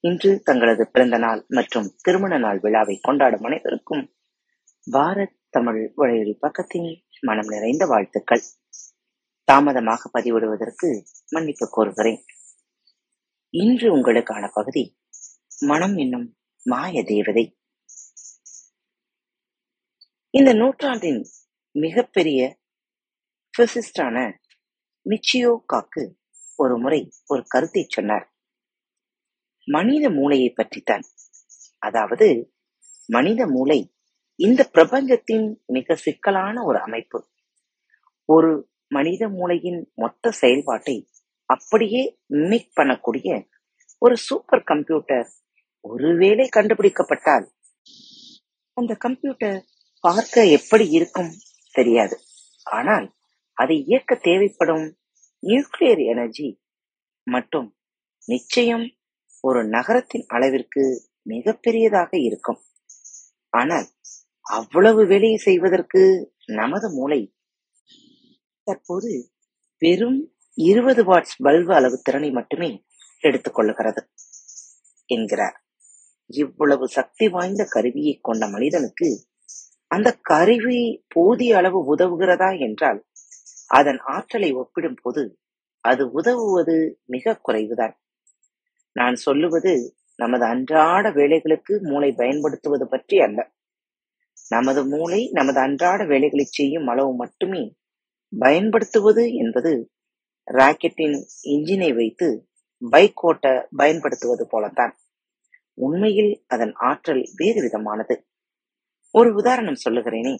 இன்று தங்களது பிறந்த நாள் மற்றும் திருமண நாள் விழாவை கொண்டாடும் அனைவருக்கும் பாரத் தமிழ் உழையொலி பக்கத்தின் மனம் நிறைந்த வாழ்த்துக்கள். தாமதமாக பதிவிடுவதற்கு மன்னிப்பு கோருகிறேன். இன்று உங்களுக்கான பகுதி மனம் என்னும் மாய தேவதை. இந்த நூற்றாண்டின் மிகப்பெரிய பிசிஸ்டான மிச்சியோ காக்கு ஒரு முறை ஒரு கருத்தை சொன்னார். மனித மூளையை பற்றித்தான். அதாவது மனித மூளை இந்த பிரபஞ்சத்தின் மிக சிக்கலான ஒரு அமைப்பு. ஒரு மனித மூளையின் மொத்த செயல்பாட்டை அப்படியே மிமிக் பண்ணக்கூடிய ஒரு சூப்பர் கம்ப்யூட்டர் ஒருவேளை கண்டுபிடிக்கப்பட்டால் அந்த கம்ப்யூட்டர் பார்க்க எப்படி இருக்கும் தெரியாது. ஆனால் அதை இயக்க தேவைப்படும் நியூக்ளியர் எனர்ஜி மற்றும் நிச்சயம் ஒரு நகரத்தின் அளவிற்கு மிகப்பெரியதாக இருக்கும். ஆனால் அவ்வளவு வேலையை செய்வதற்கு நமது மூளை தற்போது வெறும் இருபது வாட்ஸ் பல்பு அளவு திறனை மட்டுமே எடுத்துக்கொள்ளுகிறது என்கிறார். இவ்வளவு சக்தி வாய்ந்த கருவியை கொண்ட மனிதனுக்கு அந்த கருவி போதிய அளவு உதவுகிறதா என்றால் அதன் ஆற்றலை ஒப்பிடும் போது அது உதவுவது மிக குறைவுதான். நான் சொல்லுவது நமது அன்றாட வேலைகளுக்கு மூளை பயன்படுத்துவது பற்றி அல்ல. நமது மூளை நமது அன்றாட வேலைகளை செய்யும் அளவு மட்டுமே. பயன்படுத்துவது என்பது ராக்கெட்டின் இன்ஜினை வைத்து பைக் ஓட்ட பயன்படுத்துவது போலத்தான். உண்மையில் அதன் ஆற்றல் வேறு விதமானது. ஒரு உதாரணம் சொல்லுகிறேனே.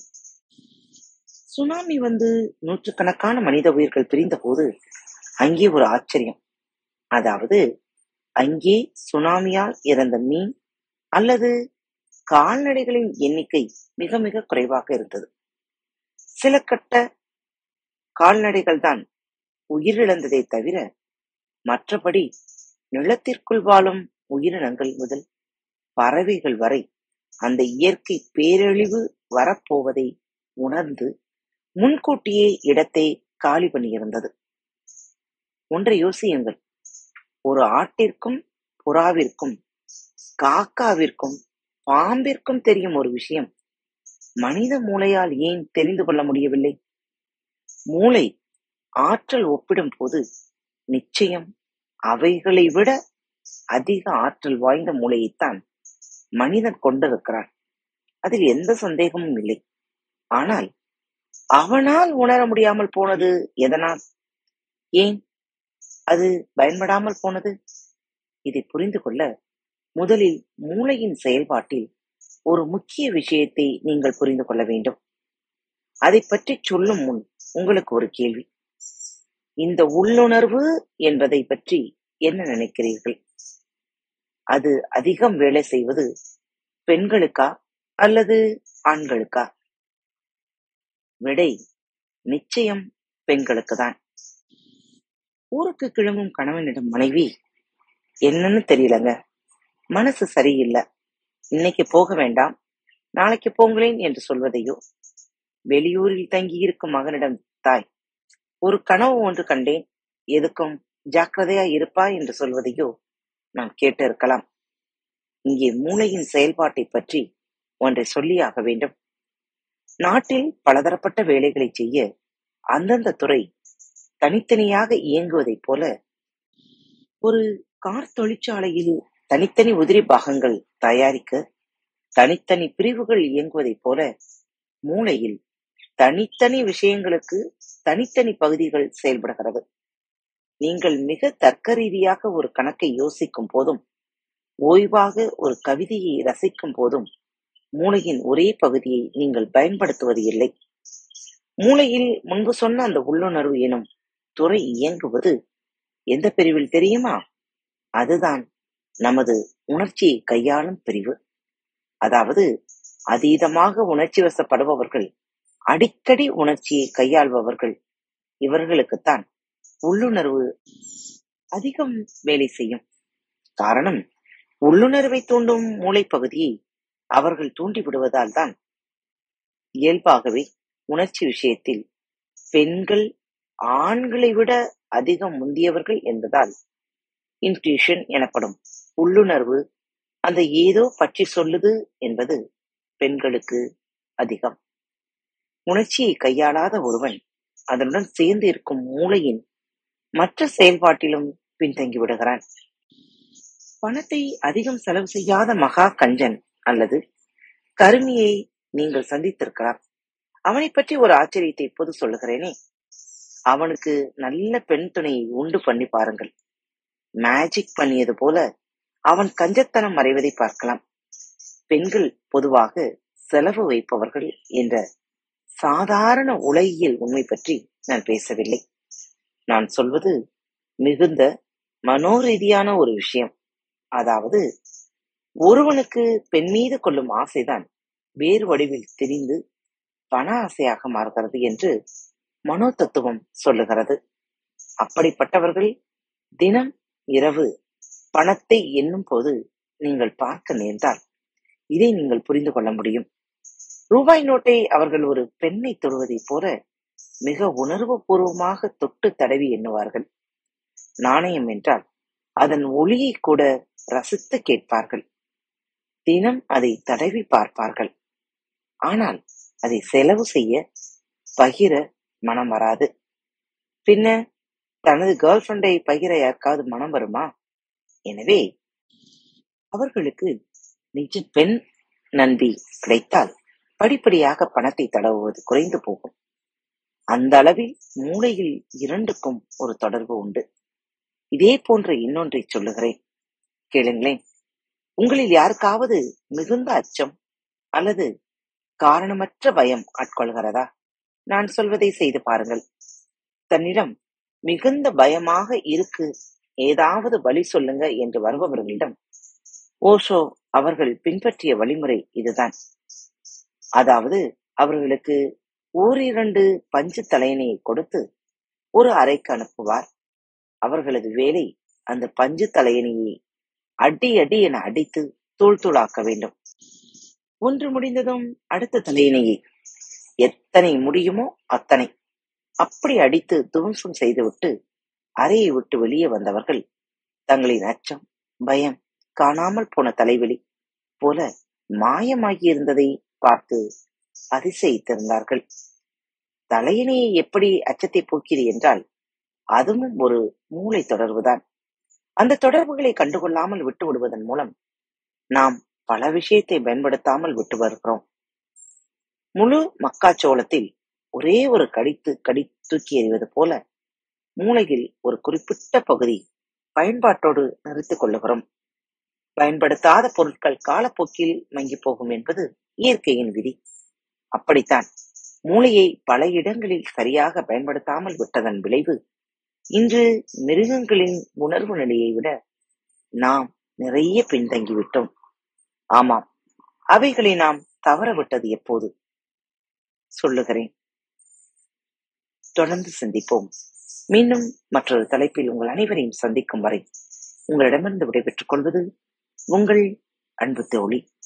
சுனாமி வந்து நூற்றுக்கணக்கான மனித உயிர்கள் பிரிந்த போது அங்கே ஒரு ஆச்சரியம். அதாவது அங்கே சுனாமியால் இறந்த மீன் அல்லது கால்நடைகளின் எண்ணிக்கை மிக மிக குறைவாக இருந்தது. சில கட்ட கால்நடைகள் தான் உயிரிழந்ததை தவிர மற்றபடி நிலத்திற்குள் வாழும் உயிரினங்கள் முதல் பறவைகள் வரை அந்த இயற்கை பேரழிவு வரப்போவதை உணர்ந்து முன்கூட்டியே இடத்தை காலி பண்ணியிருந்தது. ஒன்றை யோசியுங்கள். ஒரு ஆட்டிற்கும் புறாவிற்கும் காக்காவிற்கும் பாம்பிற்கும் தெரியும் ஒரு விஷயம். மனித மூளையால் ஏன் தெரிந்து கொள்ள முடியவில்லை? மூளை ஆற்றல் ஒப்பிடும் போது நிச்சயம் அவைகளை விட அதிக ஆற்றல் வாய்ந்த மூளையைத்தான் மனிதன் கொண்டிருக்கிறான். அதில் எந்த சந்தேகமும் இல்லை. ஆனால் அவனால் உணர முடியாமல் போனது எதனால்? ஏன்? அது பயன்படாமல் போனது? இதை புரிந்து கொள்ள முதலில் மூளையின் செயல்பாட்டில் ஒரு முக்கிய விஷயத்தை நீங்கள் புரிந்து கொள்ள வேண்டும். அதை பற்றி சொல்லும் முன் உங்களுக்கு ஒரு கேள்வி. இந்த உள்ளுணர்வு என்பதை பற்றி என்ன நினைக்கிறீர்கள்? அது அதிகம் வேலை செய்வது பெண்களுக்கா அல்லது ஆண்களுக்கா? விடை நிச்சயம் பெண்களுக்கு தான் ஊருக்கு கிளம்பும் கணவனிடம் மனைவி என்னன்னு தெரியலங்க. மனசு சரியில்லை. இன்னைக்கு போக வேண்டாம். நாளைக்கு போங்களேன் என்று சொல்வதையோ. வெளியூரில் தங்கியிருக்கும் மகனிடம் தாய் ஒரு கனவு ஒன்று கண்டேன். எதுக்கும் ஜாக்கிரதையா இருப்பா? என்று சொல்வதையோ நாம் கேட்டு இருக்கலாம் இங்கே மூளையின் செயல்பாட்டை பற்றி ஒன்றை சொல்லியாக வேண்டும். நாட்டில் பலதரப்பட்ட வேலைகளை செய்ய அந்தந்த துறை தனித்தனியாக இயங்குவதைப் போல ஒரு கார் தொழிற்சாலையில் தனித்தனி உதிரி பாகங்கள் தயாரிக்க தனித்தனி பிரிவுகள் இயங்குவதைப் போல மூளையில் தனித்தனி விஷயங்களுக்கு தனித்தனி பகுதிகள் செயல்படுகிறது. நீங்கள் மிக தர்க்க ரீதியாக ஒரு கணக்கை யோசிக்கும் போதும் ஓய்வாக ஒரு கவிதையை ரசிக்கும் போதும் மூளையின் ஒரே பகுதியை நீங்கள் பயன்படுத்துவது இல்லை. மூளையில் முன்பு சொன்ன அந்த உள்ளுணர்வு எனும் துறை இயங்குவது எந்த பிரிவில் தெரியுமா? அதுதான் நமது உணர்ச்சியை கையாளும் பிரிவு. அதாவது அதீதமாக உணர்ச்சி வசப்படுபவர்கள் அடிக்கடி உணர்ச்சியை கையாள்பவர்கள் இவர்களுக்குத்தான் உள்ளுணர்வு அதிகம் வேலை செய்யும். காரணம் உள்ளுணர்வை தூண்டும் மூளைப்பகுதியை அவர்கள் தூண்டிவிடுவதால் தான் இயல்பாகவே உணர்ச்சி விஷயத்தில் பெண்கள் ஆண்களை விட அதிகம் முந்தியவர்கள் என்பதால் இன்ட்யூஷன் எனப்படும் உள்ளுணர்வு அந்த ஏதோ பற்றி சொல்லுது என்பது பெண்களுக்கு அதிகம். உணர்ச்சியை கையாளாத ஒருவன் அதனுடன் சேர்ந்து இருக்கும் மூளையின் மற்ற செயல்பாட்டிலும் பின்தங்கி விடுகிறான். பணத்தை அதிகம் செலவு செய்யாத மகா கஞ்சன் அல்லது கருமியை நீங்கள் சந்தித்திருக்கலாம். அவனை பற்றி ஒரு ஆச்சரியத்தை இப்போது சொல்லுகிறேனே. அவனுக்கு நல்ல பெண் துணையை உண்டு பண்ணி பாருங்கள். மேஜிக் பண்ணியது போல அவன் கஞ்சத்தனம் மறைவதை பார்க்கலாம். பெண்கள் பொதுவாக செலவு வைப்பவர்கள் என்ற சாதாரண உலகியல் உண்மை பற்றி நான் பேசவில்லை. நான் சொல்வது மிகுந்த மனோரீதியான ஒரு விஷயம். அதாவது ஒருவனுக்கு பெண் மீது கொள்ளும் ஆசைதான் வேறு வடிவில் தெரிந்து பண ஆசையாக மாறுகிறது என்று மனோ தத்துவம் சொல்லுகிறது. அப்படிப்பட்டவர்கள் தினம் இரவு பணத்தை எண்ணும் போது நீங்கள் பார்க்க நேர்ந்தால் இதை நீங்கள் புரிந்து கொள்ள முடியும். ரூபாய் நோட்டை அவர்கள் ஒரு பெண்ணை தொடுவதைப் போல மிக உணர்வு பூர்வமாக தொட்டு தடவி எண்ணுவார்கள். நாணயம் என்றால் அதன் ஒளியை கூட ரசித்து கேட்பார்கள். தினம் அதை தடவி பார்ப்பார்கள். ஆனால் அதை செலவு செய்ய பகிர மனம் வராது. பின்ன தனது கேர்ள் ஃபிரெண்டை பகிர யாருக்காவது மனம் வருமா? எனவே அவர்களுக்கு நிஜ பெண் நண்பி கிடைத்தால் படிப்படியாக பணத்தை தடவுவது குறைந்து போகும். அந்த அளவில் மூளையில் இரண்டுக்கும் ஒரு தொடர்பு உண்டு. இதே போன்ற இன்னொன்றை சொல்லுகிறேன். கேளுங்களேன். உங்களில் யாருக்காவது மிகுந்த அச்சம் அல்லது காரணமற்ற பயம் ஆட்கொள்கிறதா? நான் சொல்வதை செய்து பாருங்கள். தன்னிடம் மிகுந்த பயமாக இருக்கு. ஏதாவது வழி சொல்லுங்க என்று வருபவர்களிடம் ஓஷோ அவர்கள் பின்பற்றிய வழிமுறை இதுதான். அதாவது அவர்களுக்கு ஓரிரண்டு பஞ்சு தலையணையை கொடுத்து ஒரு அறைக்கு அனுப்புவார். அவர்களது வேலை அந்த பஞ்சு தலையணையை அடி அடி என அடித்து தூள் தூளாக்க வேண்டும். ஒன்று முடிந்ததும் அடுத்த தலையணையை எத்தனை முடியுமோ அத்தனை. அப்படி அடித்து துவம்சம் செய்துவிட்டு அறையை விட்டு வெளியே வந்தவர்கள் தங்களின் அச்சம் பயம் காணாமல் போன தலைவலி போல மாயமாகியிருந்ததை பார்த்து அதிசயித்திருந்தார்கள். தலையணையை எப்படி அச்சத்தை போக்கியது என்றால் அதுவும் ஒரு மூளை தொடர்புதான். அந்த தொடர்புகளை கண்டுகொள்ளாமல் விட்டு விடுவதன் மூலம் நாம் பல விஷயத்தை பயன்படுத்தாமல் விட்டு வருகிறோம். முழு மக்காச்சோளத்தில் ஒரே ஒரு கடித்து கடி தூக்கி எறிவது போல மூளையில் ஒரு குறிப்பிட்ட பகுதி பயன்பாட்டோடு நிறுத்திக் கொள்ளுகிறோம். பயன்படுத்தாத பொருட்கள் காலப்போக்கில் மங்கி போகும் என்பது இயற்கையின் விதி. அப்படித்தான் மூளையை பல இடங்களில் சரியாக பயன்படுத்தாமல் விட்டதன் விளைவு இன்று மிருகங்களின் உணர்வு நிலையை விட நாம் நிறைய பின்தங்கிவிட்டோம். ஆமாம் அவைகளை நாம் தவறவிட்டது எப்போது? சொல்லுகிறேன். தொடர்ந்து சிந்திப்போம். மீண்டும் மற்றொரு தலைப்பில் உங்கள் அனைவரையும் சந்திக்கும் வரை உங்களிடமிருந்து விடைபெற்றுக் கொள்வது உங்கள் அன்பு தோழி.